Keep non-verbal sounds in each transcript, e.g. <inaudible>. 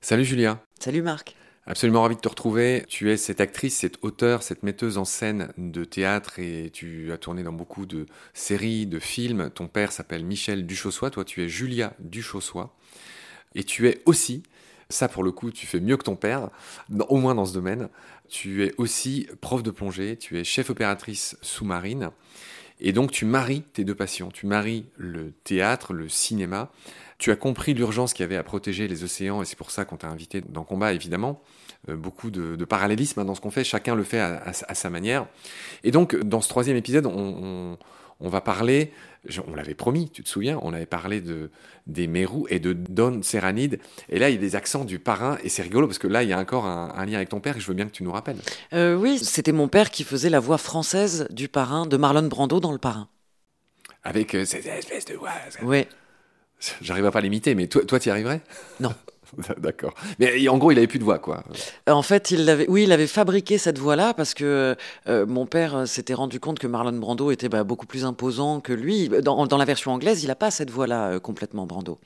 Salut Julia. Salut Marc. Absolument ravi de te retrouver. Tu es cette actrice, cette auteure, cette metteuse en scène de théâtre et tu as tourné dans beaucoup de séries, de films. Ton père s'appelle Michel Duchossois, toi tu es Julia Duchossois. Et tu es aussi, ça pour le coup tu fais mieux que ton père, au moins dans ce domaine, tu es aussi prof de plongée, tu es chef opératrice sous-marine. Et donc tu maries tes deux passions. Tu maries le théâtre, le cinéma, tu as compris l'urgence qu'il y avait à protéger les océans et c'est pour ça qu'on t'a invité dans Combat, évidemment. Euh, beaucoup de, parallélisme hein, dans ce qu'on fait, chacun le fait à, sa manière. Et donc, dans ce troisième épisode, on, va parler, on l'avait promis, tu te souviens, on avait parlé de, des Mérous et de Don Serranide. Et là, il y a des accents du parrain et c'est rigolo parce que là, il y a encore un, lien avec ton père et je veux bien que tu nous rappelles. Euh, oui, c'était mon père qui faisait la voix française du parrain de Marlon Brando dans Le Parrain. Avec euh, cette espèce de voix. Oui. J'arrive pas l'imiter, mais toi, toi, tu y arriverais? Non. <laughs> D'accord. Mais en gros, il avait plus de voix, quoi. En fait, il avait, oui, il avait fabriqué cette voix-là parce que euh, mon père s'était rendu compte que Marlon Brando était bah, beaucoup plus imposant que lui. Dans, dans la version anglaise, il n'a pas cette voix-là euh, complètement, Brando.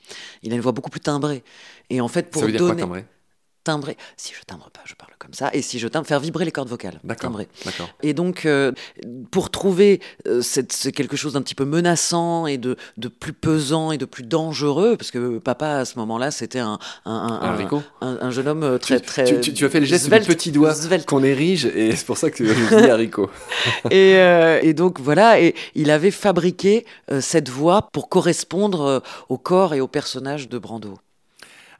Il a une voix beaucoup plus timbrée. Et en fait, pour Ça veut dire donner... quoi, timbré timbrer. Si je timbre pas, je parle comme ça. Et si je timbre, faire vibrer les cordes vocales. D'accord. Et donc, euh, pour trouver euh, cette, quelque chose d'un petit peu menaçant et de, de, plus pesant et de plus dangereux, parce que papa, à ce moment-là, c'était un, un, un, un, jeune homme euh, très, très. Tu, tu, as fait le geste du petit doigt qu'on érige, et c'est pour ça que tu dis <laughs> haricot. et, et, donc, voilà, et il avait fabriqué cette voix pour correspondre au corps et au personnage de Brando.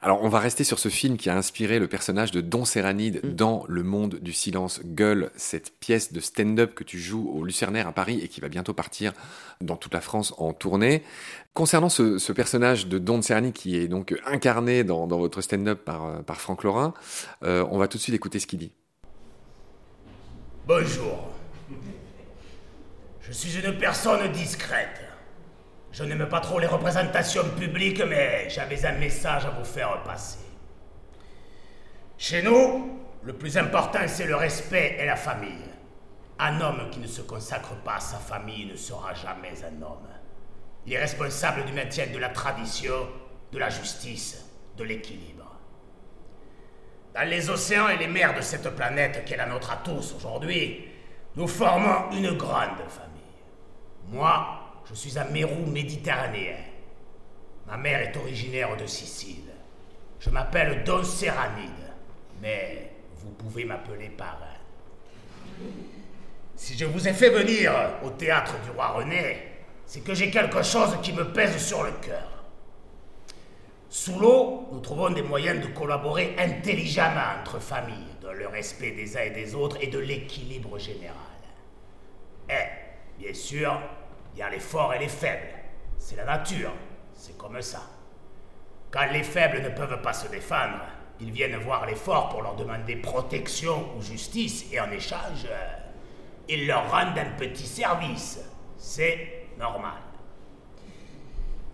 Alors, on va rester sur ce film qui a inspiré le personnage de Don Serranide mm. dans Le Monde du Silence Gueule, cette pièce de stand-up que tu joues au Lucernaire à Paris et qui va bientôt partir dans toute la France en tournée. Concernant ce, personnage de Don Serranide qui est donc incarné dans, votre stand-up par, euh, par Franck Laurin, euh, on va tout de suite écouter ce qu'il dit. Bonjour. Je suis une personne discrète. Je n'aime pas trop les représentations publiques, mais j'avais un message à vous faire passer. Chez nous, le plus important, c'est le respect et la famille. Un homme qui ne se consacre pas à sa famille ne sera jamais un homme. Il est responsable du maintien de la tradition, de la justice, de l'équilibre. Dans les océans et les mers de cette planète qui est la nôtre à tous aujourd'hui, nous formons une grande famille. Moi, je suis un mérou méditerranéen. Ma mère est originaire de Sicile. Je m'appelle Don mais vous pouvez m'appeler parrain. Si je vous ai fait venir au théâtre du roi René, c'est que j'ai quelque chose qui me pèse sur le cœur. Sous l'eau, nous trouvons des moyens de collaborer intelligemment entre familles, dans le respect des uns et des autres et de l'équilibre général. Et, bien sûr, il y a les forts et les faibles. C'est la nature. C'est comme ça. Quand les faibles ne peuvent pas se défendre, ils viennent voir les forts pour leur demander protection ou justice et en échange, ils leur rendent un petit service. C'est normal.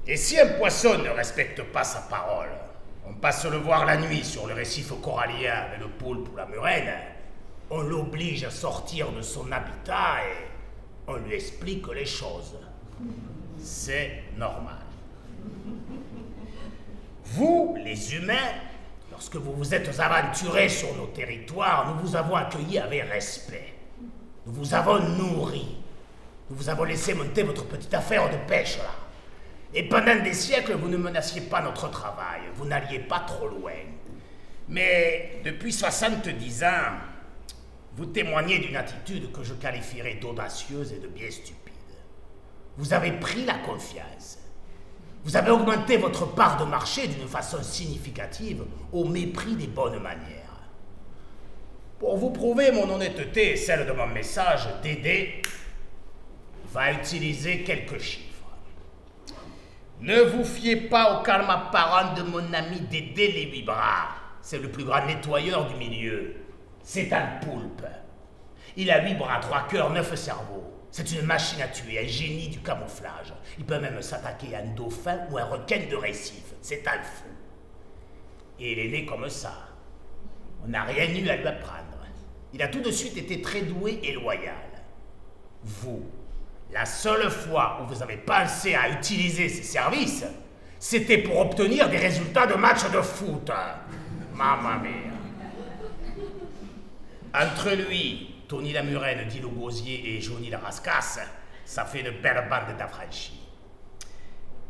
Et si un poisson ne respecte pas sa parole, on passe le voir la nuit sur le récif corallien avec le poulpe ou la murène, on l'oblige à sortir de son habitat et on lui explique les choses. C'est normal. Vous, les humains, lorsque vous vous êtes aventurés sur nos territoires, nous vous avons accueillis avec respect. Nous vous avons nourri. Nous vous avons laissé monter votre petite affaire de pêche là. Et pendant des siècles, vous ne menaciez pas notre travail. Vous n'alliez pas trop loin. Mais depuis 70 ans, vous témoignez d'une attitude que je qualifierais d'audacieuse et de bien stupide. Vous avez pris la confiance. Vous avez augmenté votre part de marché d'une façon significative au mépris des bonnes manières. Pour vous prouver mon honnêteté et celle de mon message, Dédé va utiliser quelques chiffres. Ne vous fiez pas au calme apparent de mon ami Dédé les. C'est le plus grand nettoyeur du milieu. C'est un poulpe. Il a huit bras, trois cœurs, neuf cerveaux. C'est une machine à tuer, un génie du camouflage. Il peut même s'attaquer à un dauphin ou un requin de récif. C'est un fou. Et il est né comme ça. On n'a rien eu à lui apprendre. Il a tout de suite été très doué et loyal. Vous, La seule fois où vous avez pensé à utiliser ces services, c'était pour obtenir des résultats de matchs de foot. Mamma mia. Entre lui, Tony Lamurène, Dino Gosier et Johnny Larascasse, ça fait une belle bande d'affranchis.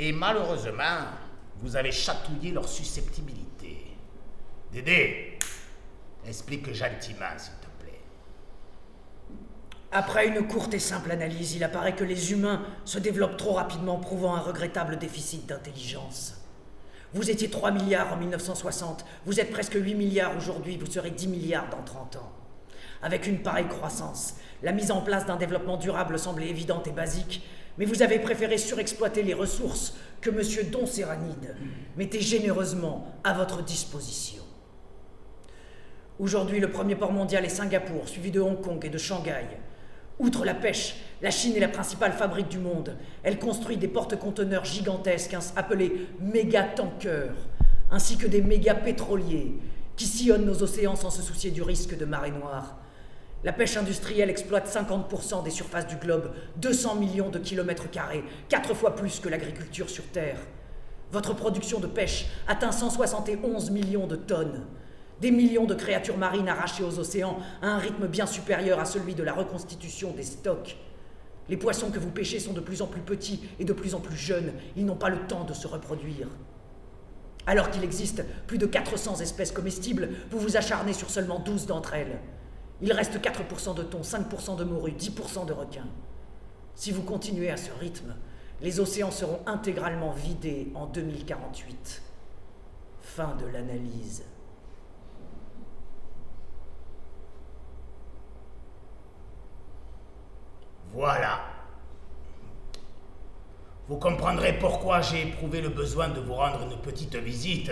Et malheureusement, vous avez chatouillé leur susceptibilité. Dédé, explique gentiment, s'il te plaît. Après une courte et simple analyse, il apparaît que les humains se développent trop rapidement, prouvant un regrettable déficit d'intelligence. Vous étiez 3 milliards en 1960, vous êtes presque 8 milliards aujourd'hui, vous serez 10 milliards dans 30 ans. Avec une pareille croissance, la mise en place d'un développement durable semblait évidente et basique, mais vous avez préféré surexploiter les ressources que M. Don Serranide mettait généreusement à votre disposition. Aujourd'hui, le premier port mondial est Singapour, suivi de Hong Kong et de Shanghai. Outre la pêche, la Chine est la principale fabrique du monde. Elle construit des porte-conteneurs gigantesques appelés méga-tankers, ainsi que des méga-pétroliers, qui sillonnent nos océans sans se soucier du risque de marée noire. La pêche industrielle exploite 50% des surfaces du globe, 200 millions de kilomètres carrés, quatre fois plus que l'agriculture sur Terre. Votre production de pêche atteint 171 millions de tonnes. Des millions de créatures marines arrachées aux océans à un rythme bien supérieur à celui de la reconstitution des stocks. Les poissons que vous pêchez sont de plus en plus petits et de plus en plus jeunes. Ils n'ont pas le temps de se reproduire. Alors qu'il existe plus de 400 espèces comestibles, vous vous acharnez sur seulement 12 d'entre elles. Il reste 4% de thon, 5% de morue, 10% de requins. Si vous continuez à ce rythme, les océans seront intégralement vidés en 2048. Fin de l'analyse. Voilà. Vous comprendrez pourquoi j'ai éprouvé le besoin de vous rendre une petite visite,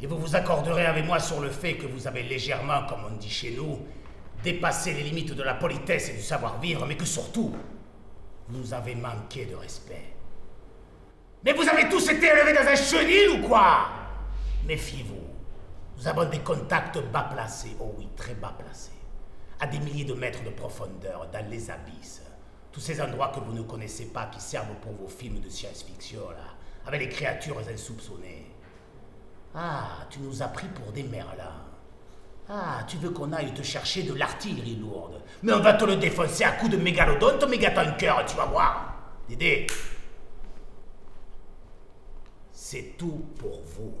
et vous vous accorderez avec moi sur le fait que vous avez légèrement, comme on dit chez nous, dépassé les limites de la politesse et du savoir-vivre, mais que surtout, vous nous avez manqué de respect. Mais vous avez tous été élevés dans un chenil ou quoi? Méfiez-vous. Nous avons des contacts bas placés, oh oui, très bas placés, à des milliers de mètres de profondeur, dans les abysses. Tous ces endroits que vous ne connaissez pas, qui servent pour vos films de science-fiction, là, avec les créatures insoupçonnées. Ah, tu nous as pris pour des merlins. Ah, tu veux qu'on aille te chercher de l'artillerie lourde. Mais on va te le défoncer à coups de mégalodonte, mégatanker, tu vas voir. Dédé, c'est tout pour vous.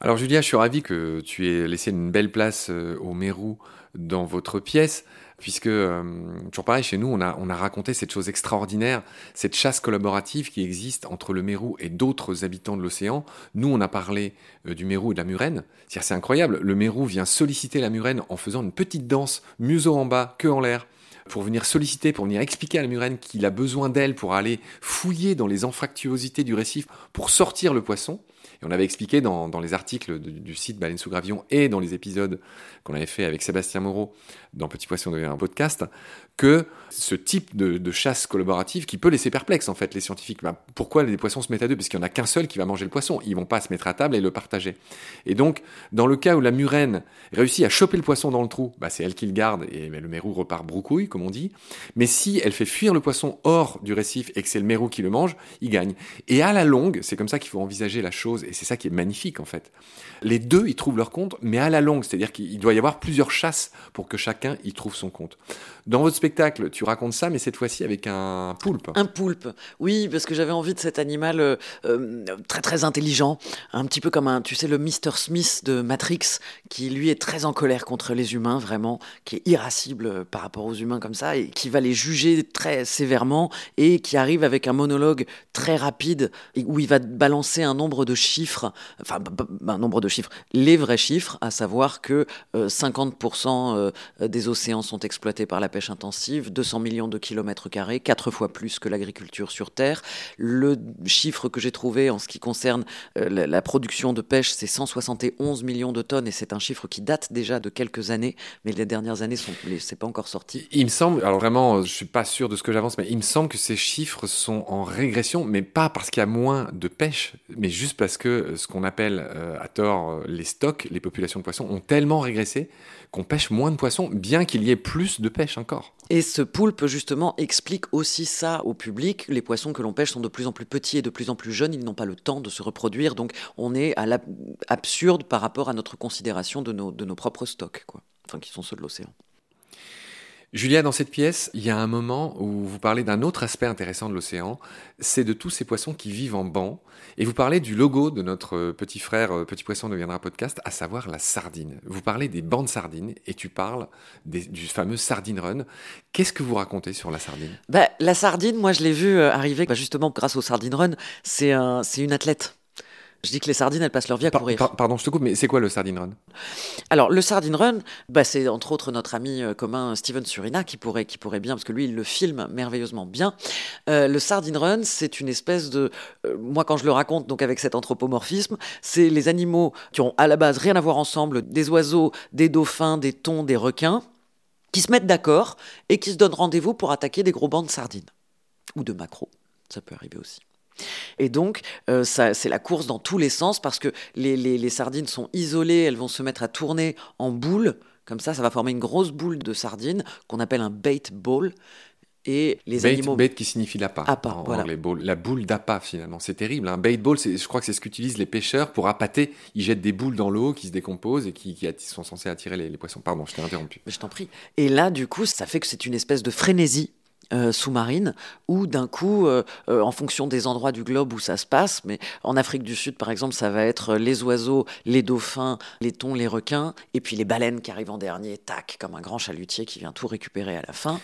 Alors Julia, je suis ravi que tu aies laissé une belle place euh, au Mérou dans votre pièce, puisque, euh, toujours pareil, chez nous, on a, on a raconté cette chose extraordinaire, cette chasse collaborative qui existe entre le Mérou et d'autres habitants de l'océan. Nous, on a parlé euh, du Mérou et de la Murène. C'est incroyable, le Mérou vient solliciter la Murène en faisant une petite danse, museau en bas, queue en l'air pour venir solliciter, pour venir expliquer à la murène qu'il a besoin d'elle pour aller fouiller dans les anfractuosités du récif pour sortir le poisson. Et on avait expliqué dans, dans les articles du site Baleine sous Gravion et dans les épisodes qu'on avait fait avec Sébastien Moreau dans Petit Poisson de un podcast que ce type de, chasse collaborative qui peut laisser perplexe en fait les scientifiques. Ben, pourquoi les poissons se mettent à deux? Parce qu'il n'y en a qu'un seul qui va manger le poisson. Ils vont pas se mettre à table et le partager. Et donc, dans le cas où la murène réussit à choper le poisson dans le trou, bah, c'est elle qui le garde et le mérou repart broucouille, comme on dit. Mais si elle fait fuir le poisson hors du récif et que c'est le mérou qui le mange, il gagne. Et à la longue, c'est comme ça qu'il faut envisager la chose et c'est ça qui est magnifique en fait. Les deux, ils trouvent leur compte, mais à la longue, c'est-à-dire qu'il doit y avoir plusieurs chasses pour que chacun y trouve son compte. Dans votre spectacle, tu racontes ça, mais cette fois-ci avec un poulpe. Un poulpe, oui, parce que j'avais envie de cet animal euh, euh, très très intelligent, un petit peu comme un, tu sais, le Mr. Smith de Matrix, qui lui est très en colère contre les humains, vraiment, qui est irascible par rapport aux humains comme ça, et qui va les juger très sévèrement, et qui arrive avec un monologue très rapide, où il va balancer un nombre de chiffres, enfin, un nombre de chiffres, les vrais chiffres, à savoir que 50% euh, des océans sont exploités par la pêche intensive, 200 millions de kilomètres carrés, quatre fois plus que l'agriculture sur Terre. Le chiffre que j'ai trouvé en ce qui concerne euh, la, production de pêche, c'est 171 millions de tonnes, et c'est un chiffre qui date déjà de quelques années, mais les dernières années, sont, c'est pas encore sorti. Il me semble, alors vraiment, je suis pas sûr de ce que j'avance, mais il me semble que ces chiffres sont en régression, mais pas parce qu'il y a moins de pêche, mais juste parce que ce qu'on appelle à tort les stocks, les populations de poissons ont tellement régressé qu'on pêche moins de poissons, bien qu'il y ait plus de pêche Et ce poulpe, justement, explique aussi ça au public. Les poissons que l'on pêche sont de plus en plus petits et de plus en plus jeunes. Ils n'ont pas le temps de se reproduire. Donc, on est à l'absurde par rapport à notre considération de nos, de nos propres stocks, quoi. Enfin, qui sont ceux de l'océan. Julia, dans cette pièce, il y a un moment où vous parlez d'un autre aspect intéressant de l'océan, c'est de tous ces poissons qui vivent en banc, et vous parlez du logo de notre petit frère euh, Petit Poisson deviendra podcast, à savoir la sardine. Vous parlez des bancs de sardines, et tu parles du fameux Sardine Run. Qu'est-ce que vous racontez sur la sardine? Bah, La sardine, moi je l'ai vue euh, arriver bah, justement grâce au Sardine Run, c'est une athlète. Je dis que les sardines, elles passent leur vie à courir. pardon, je te coupe, mais c'est quoi le Sardine Run? Alors, le Sardine Run, bah, c'est entre autres notre ami euh, commun Steven Surina qui pourrait, qui pourrait bien, parce que lui, il le filme merveilleusement bien. Euh, le Sardine Run, c'est une espèce de. Euh, moi, quand je le raconte, donc avec cet anthropomorphisme, c'est les animaux qui ont à la base rien à voir ensemble des oiseaux, des dauphins, des thons, des requins qui se mettent d'accord et qui se donnent rendez-vous pour attaquer des gros bancs de sardines. Ou de macros, ça peut arriver aussi. Et donc, euh, c'est la course dans tous les sens parce que les, sardines sont isolées, elles vont se mettre à tourner en boule. Comme ça, ça va former une grosse boule de sardines qu'on appelle un bait ball. Et les bait, animaux. Bait qui signifie l'appât. Appât, voilà. la boule d'appât, finalement. C'est terrible. Un hein. bait ball, je crois que c'est ce qu'utilisent les pêcheurs pour appâter. Ils jettent des boules dans l'eau qui se décomposent et qui, sont censés attirer les, les poissons. Pardon, je t'ai interrompu. Mais je t'en prie. Et là, du coup, ça fait que c'est une espèce de frénésie euh, sous-marine, où d'un coup, euh, euh, en fonction des endroits du globe où ça se passe, mais en Afrique du Sud, par exemple, ça va être les oiseaux, les dauphins, les thons, les requins, et puis les baleines qui arrivent en dernier, tac, comme un grand chalutier qui vient tout récupérer à la fin.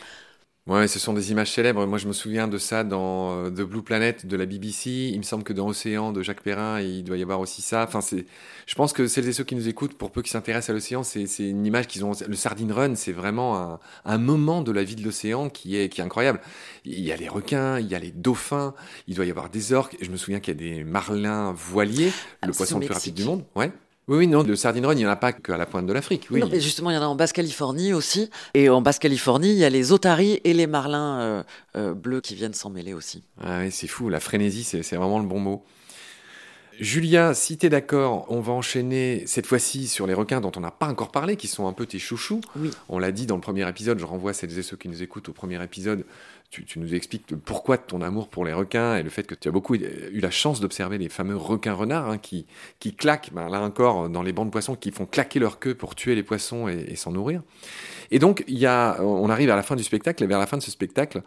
Ouais, ce sont des images célèbres. Moi, je me souviens de ça dans euh, The Blue Planet de la BBC. Il me semble que dans Océan de Jacques Perrin, il doit y avoir aussi ça. Enfin, c'est, je pense que celles et ceux qui nous écoutent, pour peu qui s'intéressent à l'océan, c'est, c'est une image qu'ils ont. Le Sardine Run, c'est vraiment un, un moment de la vie de l'océan qui est, qui est incroyable. Il y a les requins, il y a les dauphins, il doit y avoir des orques. Je me souviens qu'il y a des marlins voiliers, le ah, poisson le plus rapide du monde. Ouais. Oui, oui, non, le sardine run, il n'y en a pas qu'à la pointe de l'Afrique. Oui. Non, mais justement, il y en a en Basse-Californie aussi. Et en Basse-Californie, il y a les otaries et les marlins euh, euh, bleus qui viennent s'en mêler aussi. Ah oui, c'est fou, la frénésie, c'est vraiment le bon mot. Julia, si tu es d'accord, on va enchaîner cette fois-ci sur les requins dont on n'a pas encore parlé, qui sont un peu tes chouchous. Oui. On l'a dit dans le premier épisode, je renvoie celles et ceux qui nous écoutent au premier épisode. Tu, nous expliques pourquoi ton amour pour les requins et le fait que tu as beaucoup eu la chance d'observer les fameux requins-renards hein, qui, qui claquent, ben, là encore, dans les bancs de poissons, qui font claquer leur queue pour tuer les poissons et, s'en nourrir. Et donc, il y a, on arrive à la fin du spectacle, et vers la fin de ce spectacle,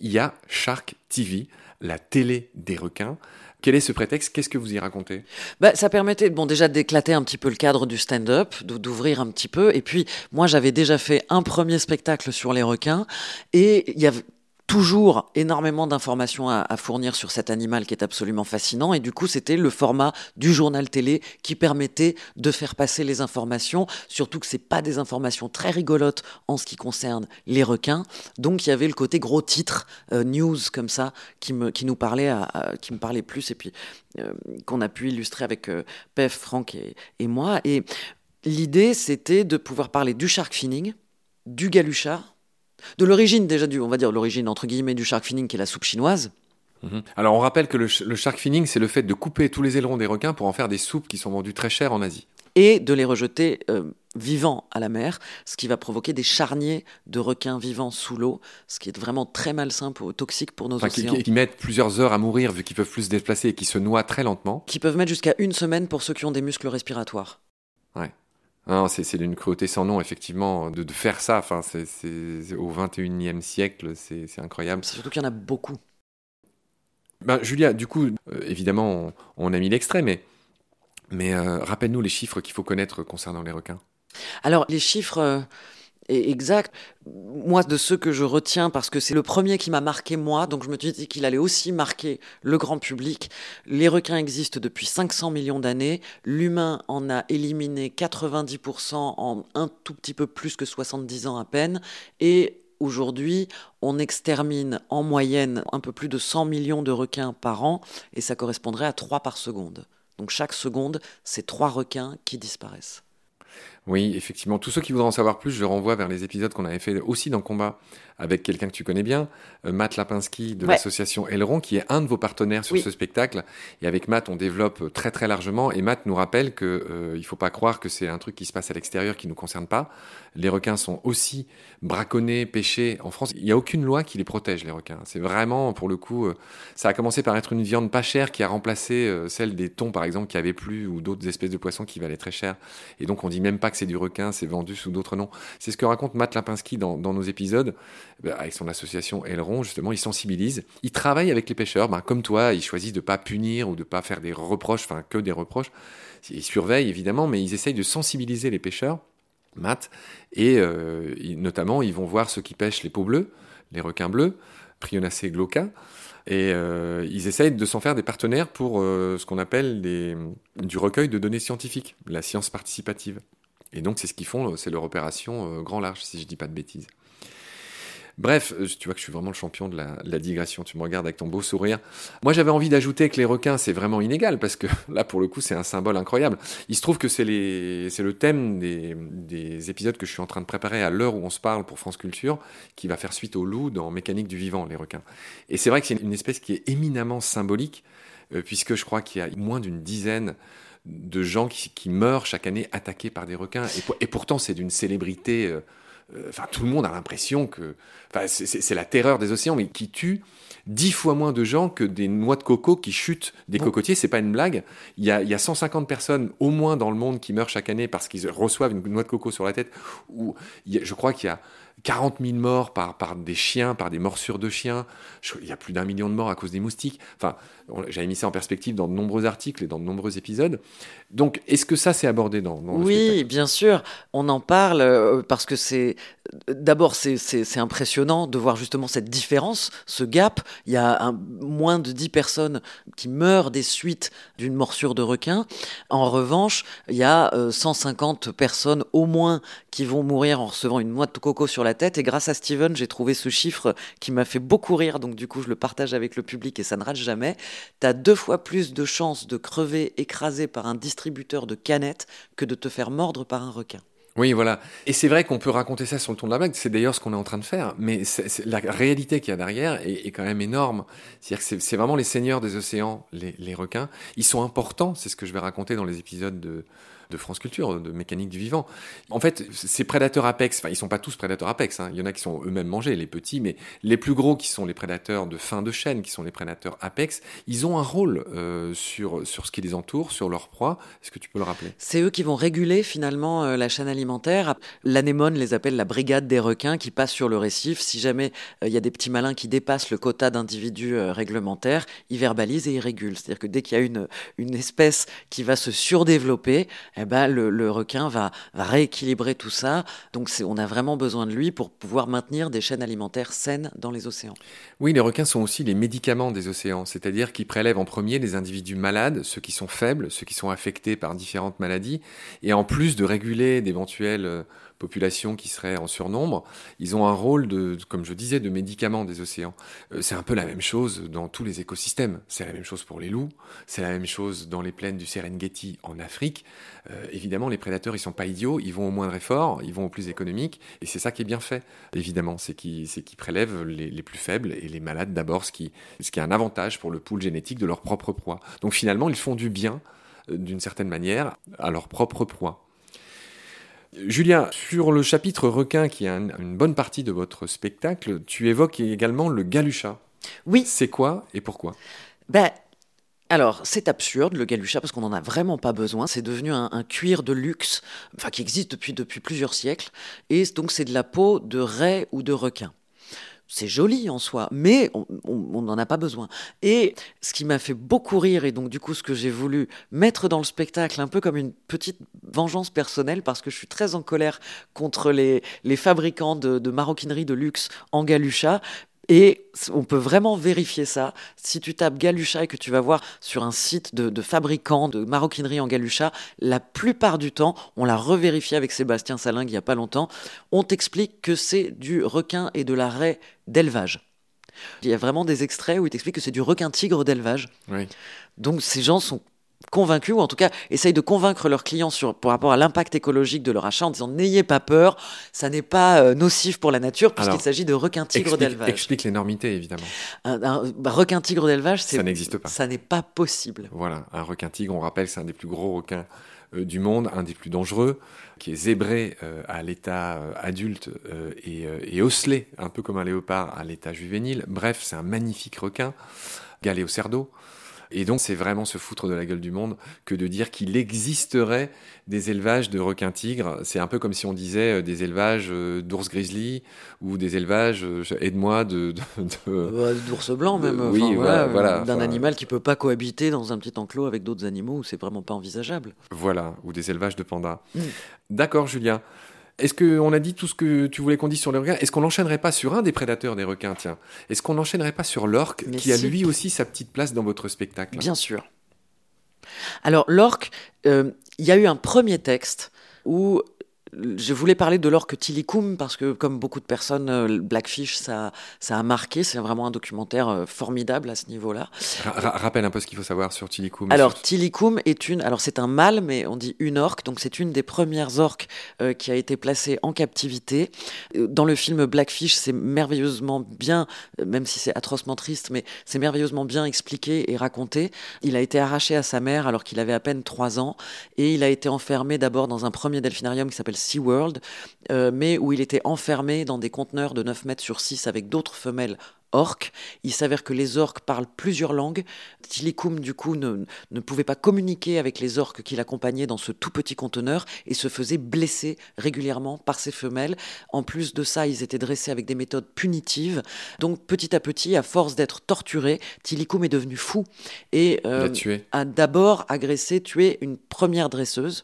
il y a Shark TV, la télé des requins. Quel est ce prétexte? Qu'est-ce que vous y racontez? Bah, Ça permettait bon, déjà d'éclater un petit peu le cadre du stand-up, d'ouvrir un petit peu. Et puis, moi, j'avais déjà fait un premier spectacle sur les requins. Et il y avait toujours énormément d'informations à, fournir sur cet animal qui est absolument fascinant. Et du coup, c'était le format du journal télé qui permettait de faire passer les informations, surtout que c'est pas des informations très rigolotes en ce qui concerne les requins. Donc, il y avait le côté gros titre, euh, news comme ça, qui me, qui nous parlait, qui me parlait plus et puis euh, qu'on a pu illustrer avec euh, Pef, Franck et, et moi. Et l'idée, c'était de pouvoir parler du shark finning, du galuchard, de l'origine déjà du, on va dire l'origine entre guillemets du shark finning qui est la soupe chinoise. Mhm. Alors on rappelle que le, shark finning c'est le fait de couper tous les ailerons des requins pour en faire des soupes qui sont vendues très chères en Asie. Et de les rejeter euh, vivants à la mer, ce qui va provoquer des charniers de requins vivants sous l'eau, ce qui est vraiment très malsain, pour, toxique pour nos océans. Qui, qui, mettent plusieurs heures à mourir vu qu'ils peuvent plus se déplacer et qui se noient très lentement. Qui peuvent mettre jusqu'à une semaine pour ceux qui ont des muscles respiratoires. Ouais c'est d'une cruauté sans nom, effectivement, de, faire ça. Enfin, c'est au 21e siècle, c'est incroyable. Surtout qu'il y en a beaucoup. Ben, Julia, du coup, euh, évidemment, on, a mis l'extrait, mais, mais euh, rappelle-nous les chiffres qu'il faut connaître concernant les requins. Alors, les chiffres, euh, exact. Moi, de ceux que je retiens, parce que c'est le premier qui m'a marqué moi, donc je me suis dit qu'il allait aussi marquer le grand public. Les requins existent depuis 500 millions d'années. L'humain en a éliminé 90% en un tout petit peu plus que 70 ans à peine. Et Aujourd'hui, on extermine en moyenne un peu plus de 100 millions de requins par an et ça correspondrait à 3 par seconde. Donc chaque seconde, c'est 3 requins qui disparaissent. Oui, effectivement. Tous ceux qui voudraient en savoir plus, je renvoie vers les épisodes qu'on avait fait aussi dans Combat avec quelqu'un que tu connais bien, euh, Matt Lapinski de Ouais. l'association Aileron, qui est un de vos partenaires sur Oui. ce spectacle. Et avec Matt, on développe très très largement. Et Matt nous rappelle que euh, il faut pas croire que c'est un truc qui se passe à l'extérieur qui nous concerne pas. Les requins sont aussi braconnés, pêchés en France. Il n'y a aucune loi qui les protège, les requins. C'est vraiment, pour le coup, euh, ça a commencé par être une viande pas chère qui a remplacé euh, celle des thons, par exemple, qui avaient plus, ou d'autres espèces de poissons qui valaient très cher. Et donc, on dit même pas que c'est du requin, c'est vendu sous d'autres noms. C'est ce que raconte Matt Lapinski dans, dans nos épisodes, avec son association Aileron, justement, il sensibilise. Il travaille avec les pêcheurs, ben, comme toi, ils choisissent de pas punir ou de pas faire des reproches, enfin, que des reproches. Ils surveillent, évidemment, mais ils essayent de sensibiliser les pêcheurs, Matt, et euh, notamment, ils vont voir ceux qui pêchent les peaux bleues, les requins bleus, Prionacea glauca, et euh, ils essayent de s'en faire des partenaires pour euh, ce qu'on appelle du recueil de données scientifiques, la science participative. Et donc, c'est ce qu'ils font, c'est leur opération grand large, si je dis pas de bêtises. Bref, euh, tu vois que je suis vraiment le champion de la, digression. Tu me regardes avec ton beau sourire. Moi, j'avais envie d'ajouter que les requins, c'est vraiment inégal parce que <laughs> là, pour le coup, c'est un symbole incroyable. Il se trouve que c'est le thème des, des épisodes que je suis en train de préparer à l'heure où on se parle pour France Culture, qui va faire suite au loup dans Mécanique du vivant, les requins. Et c'est vrai que c'est une espèce qui est éminemment symbolique, euh, puisque je crois qu'il y a moins d'une dizaine de gens qui, meurent chaque année attaqués par des requins. Et, pour- et pourtant, c'est d'une célébrité. euh, Enfin, tout le monde a l'impression que. Enfin, c'est- la terreur des océans, mais qui tue dix fois moins de gens que des noix de coco qui chutent des Bon. cocotiers. C'est pas une blague. Il y, a, il y a 150 personnes au moins dans le monde qui meurent chaque année parce qu'ils reçoivent une noix de coco sur la tête. Ou je crois qu'il y a 40 000 morts par, par des chiens, par des morsures de chiens. Je- il y a plus d'un million de morts à cause des moustiques. Enfin, j'avais mis ça en perspective dans de nombreux articles et dans de nombreux épisodes. Donc, est-ce que ça c'est abordé dans, dans le Oui, bien sûr, on en parle euh, parce que c'est d'abord c'est- impressionnant de voir justement cette différence, ce gap. Il y a un- moins de 10 personnes qui meurent des suites d'une morsure de requin. En revanche, il y a euh, 150 personnes au moins qui vont mourir en recevant une noix de coco sur tête. Et grâce à Steven, j'ai trouvé ce chiffre qui m'a fait beaucoup rire. Donc du coup, je le partage avec le public et ça ne rate jamais. Tu as deux fois plus de chances de crever écrasé par un distributeur de canettes que de te faire mordre par un requin. Oui, voilà. Et c'est vrai qu'on peut raconter ça sur le ton de la blague. C'est d'ailleurs ce qu'on est en train de faire. Mais la réalité qu'il y a derrière est, est quand même énorme. C'est-à-dire que c'est- c'est vraiment les seigneurs des océans, les, les requins. Ils sont importants. C'est ce que je vais raconter dans les épisodes de, de France Culture, de Mécanique du vivant. En fait, ces prédateurs apex, enfin, ils sont pas tous prédateurs apex. hein. Il y en a qui sont eux-mêmes mangés, les petits, mais les plus gros qui sont les prédateurs de fin de chaîne, qui sont les prédateurs apex, ils ont un rôle euh, sur, sur ce qui les entoure, sur leur proie. Est-ce que tu peux le rappeler? C'est eux qui vont réguler finalement euh, la chaîne alimentaire. L'anémone les appelle la brigade des requins qui passe sur le récif. Si jamais euh, il y a des petits malins qui dépassent le quota d'individus réglementaires, ils verbalisent et ils régulent. C'est-à-dire que dès qu'il y a une, une espèce qui va se surdévelopper, eh ben, le, requin va, va rééquilibrer tout ça. Donc on a vraiment besoin de lui pour pouvoir maintenir des chaînes alimentaires saines dans les océans. Oui, les requins sont aussi les médicaments des océans, c'est-à-dire qu'ils prélèvent en premier les individus malades, ceux qui sont faibles, ceux qui sont affectés par différentes maladies, et en plus de réguler d'éventuelles euh, populations qui seraient en surnombre, ils ont un rôle de, comme je disais, de médicaments des océans. Euh, C'est un peu la même chose dans tous les écosystèmes. C'est la même chose pour les loups, c'est la même chose dans les plaines du Serengeti en Afrique. Euh, évidemment, les prédateurs, ils sont pas idiots, ils vont au moindre effort, ils vont au plus économique, et c'est ça qui est bien fait, évidemment, c'est qu'ils qu'ils prélèvent les, les plus faibles et les malades d'abord, ce qui, ce qui est un avantage pour le pool génétique de leur propre proie. Donc finalement, ils font du bien, euh, d'une certaine manière, à leur propre proie. Julia, sur le chapitre requin, qui est un- une bonne partie de votre spectacle, tu évoques également le galucha. Oui, C'est quoi et pourquoi? Ben, alors, c'est absurde, le galucha, parce qu'on n'en a vraiment pas besoin. C'est devenu un, un cuir de luxe, enfin, qui existe depuis, depuis plusieurs siècles. Et donc, c'est de la peau de raie ou de requin. C'est joli en soi, mais on n'en a pas besoin. Et ce qui m'a fait beaucoup rire, et donc du coup ce que j'ai voulu mettre dans le spectacle, un peu comme une petite vengeance personnelle, parce que je suis très en colère contre les, les fabricants de, de maroquinerie de luxe en galucha, et on peut vraiment vérifier ça. Si tu tapes Galucha et que tu vas voir sur un site de, de fabricants de maroquinerie en Galucha, la plupart du temps, on l'a revérifié avec Sébastien Salingue il n'y a pas longtemps, on t'explique que c'est du requin et de la raie d'élevage. Il y a vraiment des extraits où il t'explique que c'est du requin tigre d'élevage. Oui. Donc ces gens sont convaincus, ou en tout cas essayent de convaincre leurs clients sur, par rapport à l'impact économique de leur achat en disant n'ayez pas peur, ça n'est pas euh, nocif pour la nature puisqu'il s'agit de requins-tigres d'élevage. Explique l'énormité évidemment. Un, bah, requin-tigre d'élevage, ça n'existe pas. Ça n'est pas possible. Voilà, un requin-tigre, on rappelle, c'est un des plus gros requins euh, du monde, un des plus dangereux, qui est zébré euh, à l'état adulte et, et osselé, un peu comme un léopard à l'état juvénile. Bref, c'est un magnifique requin, galéocerdo. Et donc, c'est vraiment se foutre de la gueule du monde que de dire qu'il existerait des élevages de requins-tigres. C'est un peu comme si on disait euh, des élevages euh, d'ours grizzly ou des élevages, euh, aide-moi, de. D'ours blanc, même. oui, voilà. D'un animal qui peut pas cohabiter dans un petit enclos avec d'autres animaux où c'est vraiment pas envisageable. Voilà, ou des élevages de pandas. Mm. D'accord, Julien. Est-ce qu'on a dit tout ce que tu voulais qu'on dise sur les requins Est-ce qu'on n'enchaînerait pas sur un des prédateurs des requins, tiens? Est-ce qu'on n'enchaînerait pas sur l'orque, qui a lui aussi sa petite place dans votre spectacle? Bien sûr. Alors, l'orque, euh, il y a eu un premier texte où je voulais parler de l'orque Tilikum parce que, comme beaucoup de personnes, euh, Blackfish, ça, ça a marqué. C'est vraiment un documentaire euh, formidable à ce niveau-là. rappelle un peu ce qu'il faut savoir sur Tilikum. Alors, Tilikum est une. Alors, c'est un mâle, mais on dit une orque. Donc, c'est une des premières orques euh, qui a été placée en captivité. Dans le film Blackfish, c'est merveilleusement bien, même si c'est atrocement triste, mais c'est merveilleusement bien expliqué et raconté. Il a été arraché à sa mère alors qu'il avait à peine 3 ans et il a été enfermé d'abord dans un premier delphinarium qui s'appelle SeaWorld, euh, mais où il était enfermé dans des conteneurs de 9 mètres sur 6 avec d'autres femelles orques. Il s'avère que les orques parlent plusieurs langues. Tilikum, du coup, ne, ne, pouvait pas communiquer avec les orques qui l'accompagnaient dans ce tout petit conteneur et se faisait blesser régulièrement par ces femelles. En plus de ça, ils étaient dressés avec des méthodes punitives. Donc, petit à petit, à force d'être torturé, Tilikum est devenu fou et euh, a d'abord agressé, tué une première dresseuse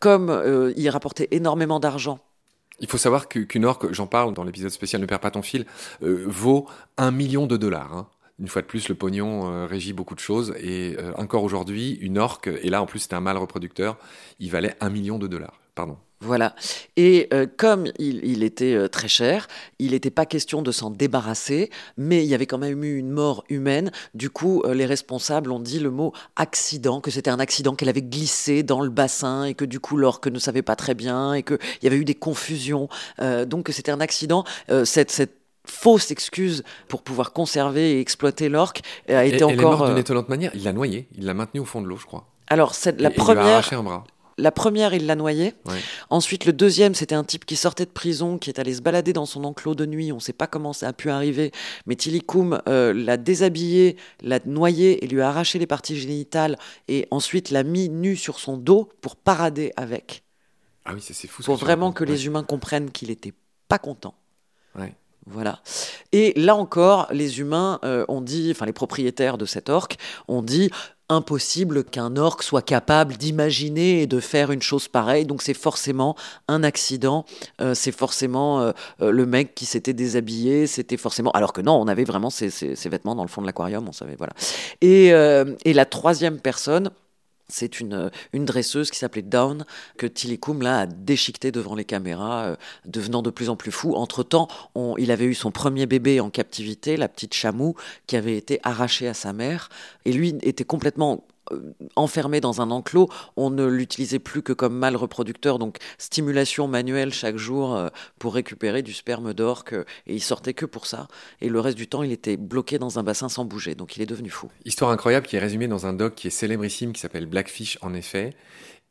comme euh, il rapportait énormément d'argent il faut savoir qu'une orque, j'en parle dans l'épisode spécial Ne perds pas ton fil, euh, vaut un million de dollars. Hein. Une fois de plus, le pognon euh, régit beaucoup de choses. Et encore aujourd'hui, une orque, et là en plus c'était un mâle reproducteur, il valait un million de dollars. Pardon. Voilà. Et euh, comme il, était euh, très cher, il n'était pas question de s'en débarrasser, mais il y avait quand même eu une mort humaine. Du coup, euh, les responsables ont dit le mot accident, que c'était un accident qu'elle avait glissé dans le bassin et que du coup l'orque ne savait pas très bien et qu'il y avait eu des confusions. donc c'était un accident. cette, fausse excuse pour pouvoir conserver et exploiter l'orque a été encore. Elle est d'une étonnante manière. Il l'a noyé, il l'a maintenu au fond de l'eau, je crois. Alors, c'est la première. Il lui a arraché un bras. La première, il l'a noyé. Ensuite, le deuxième, c'était un type qui sortait de prison, qui est allé se balader dans son enclos de nuit. On ne sait pas comment ça a pu arriver, mais Tilikum euh, l'a déshabillé, l'a noyé et lui a arraché les parties génitales et ensuite l'a mis nu sur son dos pour parader avec. Ah oui, c'est fou. Pour vraiment que les humains comprennent qu'il n'était pas content. Voilà. Et là encore, les humains euh, ont dit, enfin les propriétaires de cet orque ont dit, impossible qu'un orque soit capable d'imaginer et de faire une chose pareille. Donc c'est forcément un accident, euh, c'est forcément euh, euh, le mec qui s'était déshabillé, c'était forcément... Alors que non, on avait vraiment ces, vêtements dans le fond de l'aquarium, on savait, voilà. Et, et la troisième personne, c'est une, une dresseuse qui s'appelait Dawn, que Tilikum là, a déchiqueté devant les caméras, euh, devenant de plus en plus fou. Entre-temps, il avait eu son premier bébé en captivité, la petite Chamou, qui avait été arrachée à sa mère. Et lui était complètement euh, enfermé dans un enclos, on ne l'utilisait plus que comme mâle reproducteur, donc stimulation manuelle chaque jour euh, pour récupérer du sperme d'orque, euh, et il sortait que pour ça. Et le reste du temps, il était bloqué dans un bassin sans bouger, donc il est devenu fou. Histoire incroyable qui est résumée dans un doc qui est célébrissime, qui s'appelle Blackfish en effet,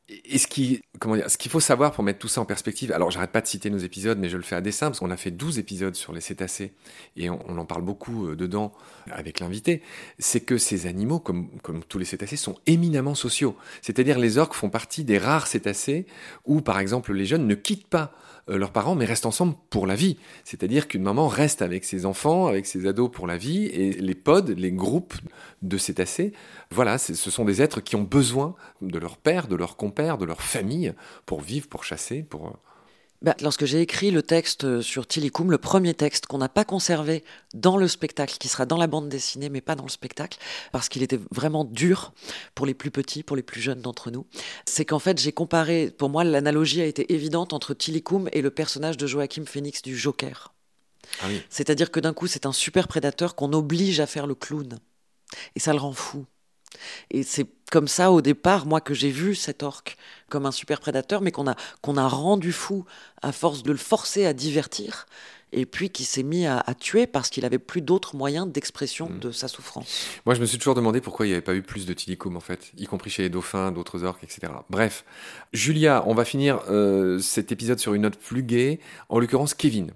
et ce qui, comment dire, ce qu'il faut savoir pour mettre tout ça en perspective, alors j'arrête pas de citer nos épisodes, mais je le fais à dessein, parce qu'on a fait 12 épisodes sur les cétacés, et on, en parle beaucoup euh, dedans avec l'invité, c'est que ces animaux, comme, comme tous les cétacés, sont éminemment sociaux. C'est-à-dire les orques font partie des rares cétacés où, par exemple, les jeunes ne quittent pas leurs parents, mais restent ensemble pour la vie. C'est-à-dire qu'une maman reste avec ses enfants, avec ses ados pour la vie, et les pods, les groupes de cétacés, voilà, ce sont des êtres qui ont besoin de leur père, de leur compère, de leur famille, pour vivre, pour chasser, pour... Bah, lorsque j'ai écrit le texte euh, sur Tilikum, le premier texte qu'on n'a pas conservé dans le spectacle, qui sera dans la bande dessinée, mais pas dans le spectacle, parce qu'il était vraiment dur pour les plus petits, pour les plus jeunes d'entre nous, c'est qu'en fait j'ai comparé, pour moi l'analogie a été évidente entre Tilikum et le personnage de Joachim Phoenix du Joker. Ah C'est-à-dire que d'un coup c'est un super prédateur qu'on oblige à faire le clown. Et ça le rend fou. Et c'est comme ça au départ, moi, que j'ai vu cet orque comme un super prédateur, mais qu'on a, qu'on a rendu fou à force de le forcer à divertir et puis qui s'est mis à, tuer parce qu'il avait plus d'autres moyens d'expression mm. de sa souffrance. Moi, je me suis toujours demandé pourquoi il n'y avait pas eu plus de tilicoum, en fait, y compris chez les dauphins, d'autres orques, etc. Bref, Julia, on va finir euh, cet épisode sur une note plus gaie, en l'occurrence Kevin.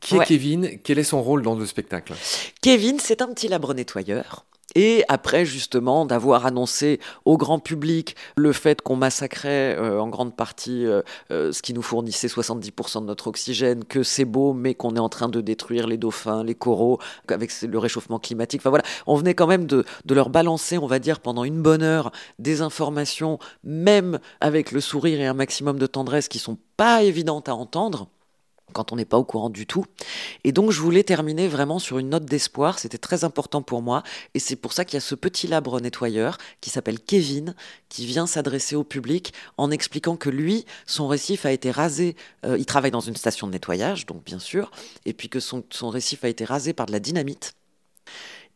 Qui est Kevin? Quel est son rôle dans le spectacle? Kevin, c'est un petit labre nettoyeur et après, justement, d'avoir annoncé au grand public le fait qu'on massacrait euh, en grande partie euh, euh, ce qui nous fournissait 70% de notre oxygène, que c'est beau, mais qu'on est en train de détruire les dauphins, les coraux, avec le réchauffement climatique. Enfin voilà, on venait quand même de, de leur balancer, on va dire, pendant une bonne heure, des informations, même avec le sourire et un maximum de tendresse, qui sont pas évidentes à entendre quand on n'est pas au courant du tout. Et donc je voulais terminer vraiment sur une note d'espoir, c'était très important pour moi, et c'est pour ça qu'il y a ce petit labre nettoyeur qui s'appelle Kevin, qui vient s'adresser au public en expliquant que lui, son récif a été rasé, euh, il travaille dans une station de nettoyage, donc bien sûr, et puis que son, son récif a été rasé par de la dynamite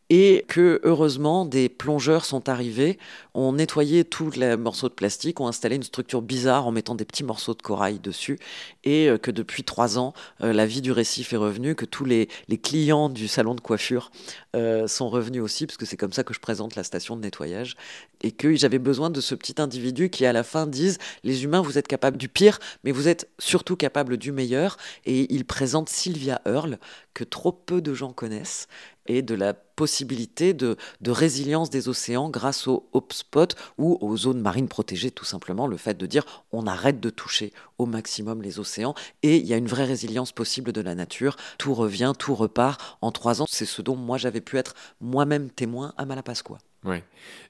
et que heureusement des plongeurs sont arrivés, ont nettoyé tous les morceaux de plastique, ont installé une structure bizarre en mettant des petits morceaux de corail dessus, et euh, que depuis trois ans, euh, la vie du récif est revenue, que tous les, clients du salon de coiffure euh, sont revenus aussi, parce que c'est comme ça que je présente la station de nettoyage, et que j'avais besoin de ce petit individu qui à la fin dise, les humains, vous êtes capables du pire, mais vous êtes surtout capables du meilleur, et il présente Sylvia Earle, que trop peu de gens connaissent, et de la possibilité de, résilience des océans grâce aux hotspots ou aux zones marines protégées, tout simplement. Le fait de dire on arrête de toucher au maximum les océans et il y a une vraie résilience possible de la nature. Tout revient, tout repart. En trois ans, c'est ce dont moi j'avais pu être moi-même témoin à Malapascua. Oui.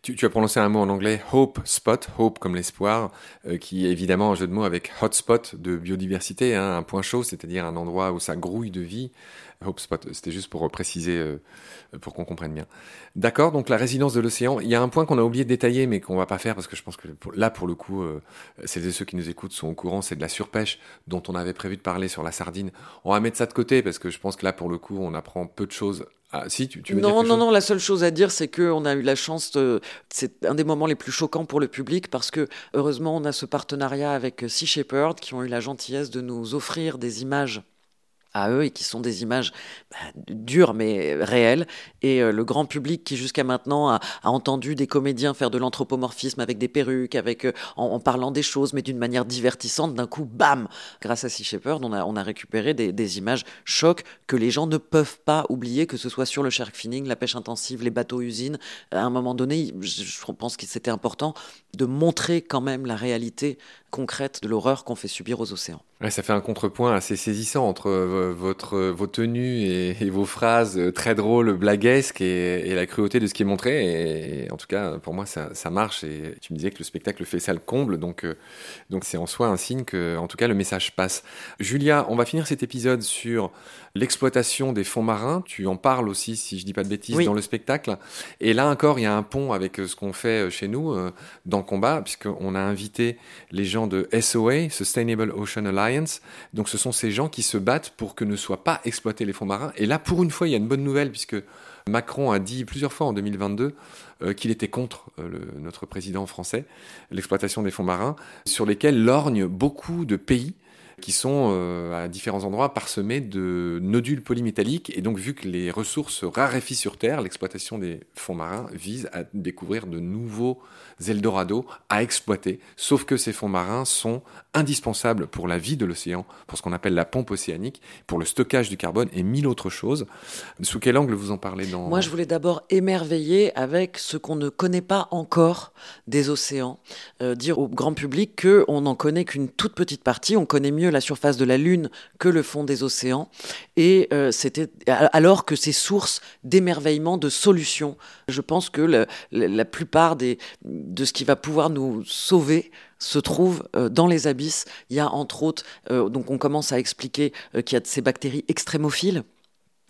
Tu, as prononcé un mot en anglais, hope spot, hope comme l'espoir, euh, qui est évidemment un jeu de mots avec hotspot de biodiversité, hein, un point chaud, c'est-à-dire un endroit où ça grouille de vie. Hope spot, c'était juste pour préciser, euh, pour qu'on comprenne bien. D'accord, donc la résilience de l'océan. Il y a un point qu'on a oublié de détailler, mais qu'on va pas faire parce que je pense que là, pour le coup, euh, celles et ceux qui nous écoutent sont au courant, c'est de la surpêche dont on avait prévu de parler sur la sardine. On va mettre ça de côté parce que je pense que là, pour le coup, on apprend peu de choses ah, si, tu, veux non, dire non, non, la seule chose à dire, c'est qu'on a eu la chance, de... c'est un des moments les plus choquants pour le public parce que heureusement, on a ce partenariat avec Sea Shepherd qui ont eu la gentillesse de nous offrir des images à eux et qui sont des images bah, dures mais réelles. Et euh, le grand public qui jusqu'à maintenant a, entendu des comédiens faire de l'anthropomorphisme avec des perruques, avec, euh, en, parlant des choses mais d'une manière divertissante, d'un coup, bam Grâce à Sea Shepherd, on a, on a récupéré des, images chocs que les gens ne peuvent pas oublier, que ce soit sur le shark finning, la pêche intensive, les bateaux-usines. À un moment donné, je pense que c'était important de montrer quand même la réalité concrète de l'horreur qu'on fait subir aux océans. Ouais, ça fait un contrepoint assez saisissant entre euh, votre, vos tenues et, vos phrases très drôles, blaguesques et, la cruauté de ce qui est montré. Et, en tout cas, pour moi, ça, ça, marche. Et tu me disais que le spectacle fait ça le comble. Donc, euh, donc c'est en soi un signe que, en tout cas, le message passe. Julia, on va finir cet épisode sur l'exploitation des fonds marins. Tu en parles aussi, si je dis pas de bêtises, dans le spectacle. Et là encore, il y a un pont avec euh, ce qu'on fait chez nous dans Combat, puisqu'on a invité les gens de SOA, Sustainable Ocean Alliance. Donc ce sont ces gens qui se battent pour que ne soient pas exploités les fonds marins. Et là, pour une fois, il y a une bonne nouvelle, puisque Macron a dit plusieurs fois en 2022 euh, qu'il était contre euh, notre président français, l'exploitation des fonds marins, sur lesquels lorgnent beaucoup de pays qui sont euh, à différents endroits parsemés de nodules polymétalliques. Et donc, vu que les ressources raréfient sur Terre, l'exploitation des fonds marins vise à découvrir de nouveaux Eldorado à exploiter. Sauf que ces fonds marins sont indispensables pour la vie de l'océan, pour ce qu'on appelle la pompe océanique, pour le stockage du carbone et mille autres choses. Sous quel angle vous en parlez dans... Moi, je voulais d'abord émerveiller avec ce qu'on ne connaît pas encore des océans. Euh, dire au grand public qu'on n'en connaît qu'une toute petite partie. On connaît mieux la surface de la Lune que le fond des océans. Et euh, c'était alors que c'est source d'émerveillement, de solutions. Je pense que la plupart des, de ce qui va pouvoir nous sauver se trouve euh, dans les abysses. Il y a entre autres, euh, donc on commence à expliquer euh, qu'il y a de ces bactéries extrémophiles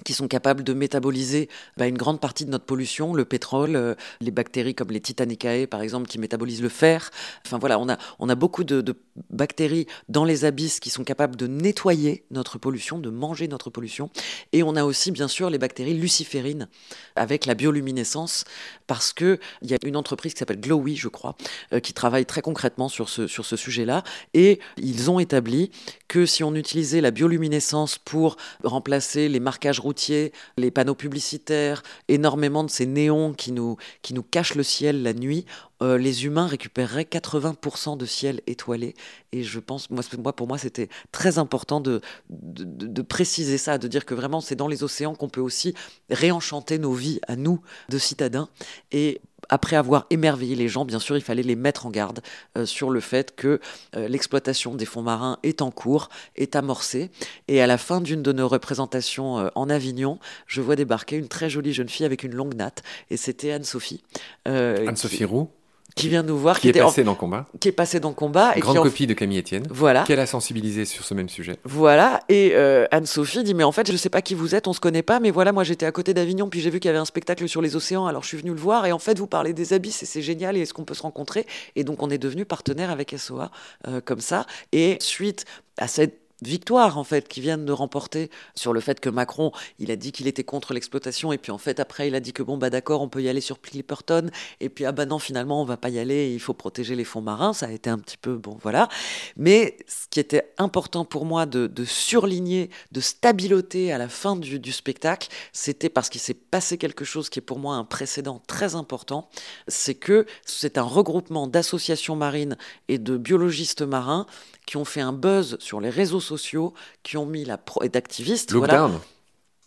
qui sont capables de métaboliser bah, une grande partie de notre pollution, le pétrole, euh, les bactéries comme les Titanicae par exemple qui métabolisent le fer. Enfin voilà, on a, on a beaucoup de, bactéries dans les abysses qui sont capables de nettoyer notre pollution, de manger notre pollution. Et on a aussi bien sûr les bactéries luciférines avec la bioluminescence parce qu'il y a une entreprise qui s'appelle Glowy, je crois, euh, qui travaille très concrètement sur ce, sur ce sujet-là. Et ils ont établi que si on utilisait la bioluminescence pour remplacer les marquages routiers, les panneaux publicitaires, énormément de ces néons qui nous, qui nous cachent le ciel la nuit, euh, les humains récupéreraient 80% de ciel étoilé. Et je pense, moi, pour moi, c'était très important de, de, de, préciser ça, de dire que vraiment, c'est dans les océans qu'on peut aussi réenchanter nos vies à nous, de citadins. Et après avoir émerveillé les gens, bien sûr, il fallait les mettre en garde euh, sur le fait que euh, l'exploitation des fonds marins est en cours, est amorcée. Et à la fin d'une de nos représentations euh, en Avignon, je vois débarquer une très jolie jeune fille avec une longue natte. Et c'était Anne-Sophie. Anne-Sophie qui... Roux? Qui vient nous voir, qui, qui est passé en... dans combat, qui est passé dans combat, et grande qui copie de Camille Etienne, voilà, qu'elle a sensibilisé sur ce même sujet. Voilà, et euh, Anne-Sophie dit mais en fait je sais pas qui vous êtes, on se connaît pas, mais voilà moi j'étais à côté d'Avignon puis j'ai vu qu'il y avait un spectacle sur les océans, alors je suis venu le voir et en fait vous parlez des abysses et c'est génial et est-ce qu'on peut se rencontrer. Et donc on est devenu partenaire avec SOA euh, comme ça. Et suite à cette victoire en fait qui viennent de remporter sur le fait que Macron il a dit qu'il était contre l'exploitation et puis en fait après il a dit que bon bah d'accord on peut y aller sur Clipperton et puis ah bah non finalement on va pas y aller il faut protéger les fonds marins. Ça a été un petit peu bon voilà. Mais ce qui était important pour moi de, de surligner de stabiloter à la fin du, du spectacle c'était parce qu'il s'est passé quelque chose qui est pour moi un précédent très important c'est que c'est un regroupement d'associations marines et de biologistes marins qui ont fait un buzz sur les réseaux sociaux, qui ont mis la pro et d'activistes. Voilà,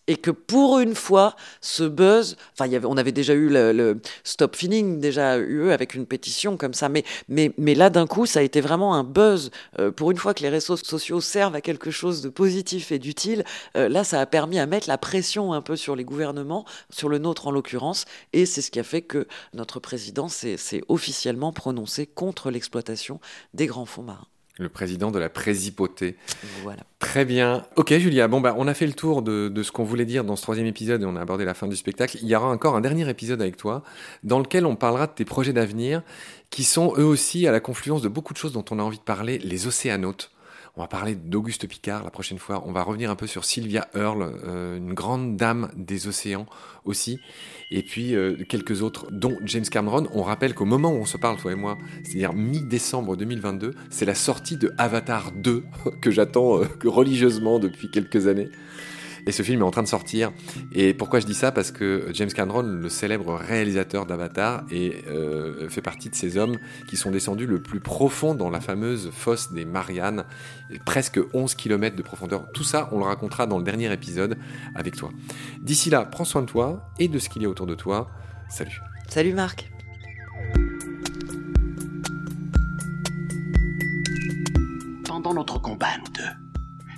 et que pour une fois, ce buzz, enfin, y avait, on avait déjà eu le, le, Stop Feeling, déjà eu avec une pétition comme ça, mais, mais, mais là, d'un coup, ça a été vraiment un buzz. Euh, pour une fois que les réseaux sociaux servent à quelque chose de positif et d'utile, euh, là, ça a permis à mettre la pression un peu sur les gouvernements, sur le nôtre en l'occurrence, et c'est ce qui a fait que notre président s'est officiellement prononcé contre l'exploitation des grands fonds marins. Le président de la Présipauté. Voilà. Très bien. Ok, Julia. Bon, bah, on a fait le tour de, de ce qu'on voulait dire dans ce troisième épisode et on a abordé la fin du spectacle. Il y aura encore un dernier épisode avec toi dans lequel on parlera de tes projets d'avenir qui sont eux aussi à la confluence de beaucoup de choses dont on a envie de parler, les océanautes. On va parler d'Auguste Picard la prochaine fois. On va revenir un peu sur Sylvia Earle, euh, une grande dame des océans aussi. Et puis euh, quelques autres, dont James Cameron. On rappelle qu'au moment où on se parle, toi et moi, c'est-à-dire mi-décembre 2022, c'est la sortie de Avatar 2 <laughs> que j'attends euh, religieusement depuis quelques années. Et ce film est en train de sortir. Et pourquoi je dis ça? Parce que James Cameron, le célèbre réalisateur d'Avatar, euh, fait partie de ces hommes qui sont descendus le plus profond dans la fameuse fosse des Mariannes, presque 11 km de profondeur. Tout ça, on le racontera dans le dernier épisode avec toi. D'ici là, prends soin de toi et de ce qu'il y a autour de toi. Salut. Salut Marc. Pendant notre combat, nous deux,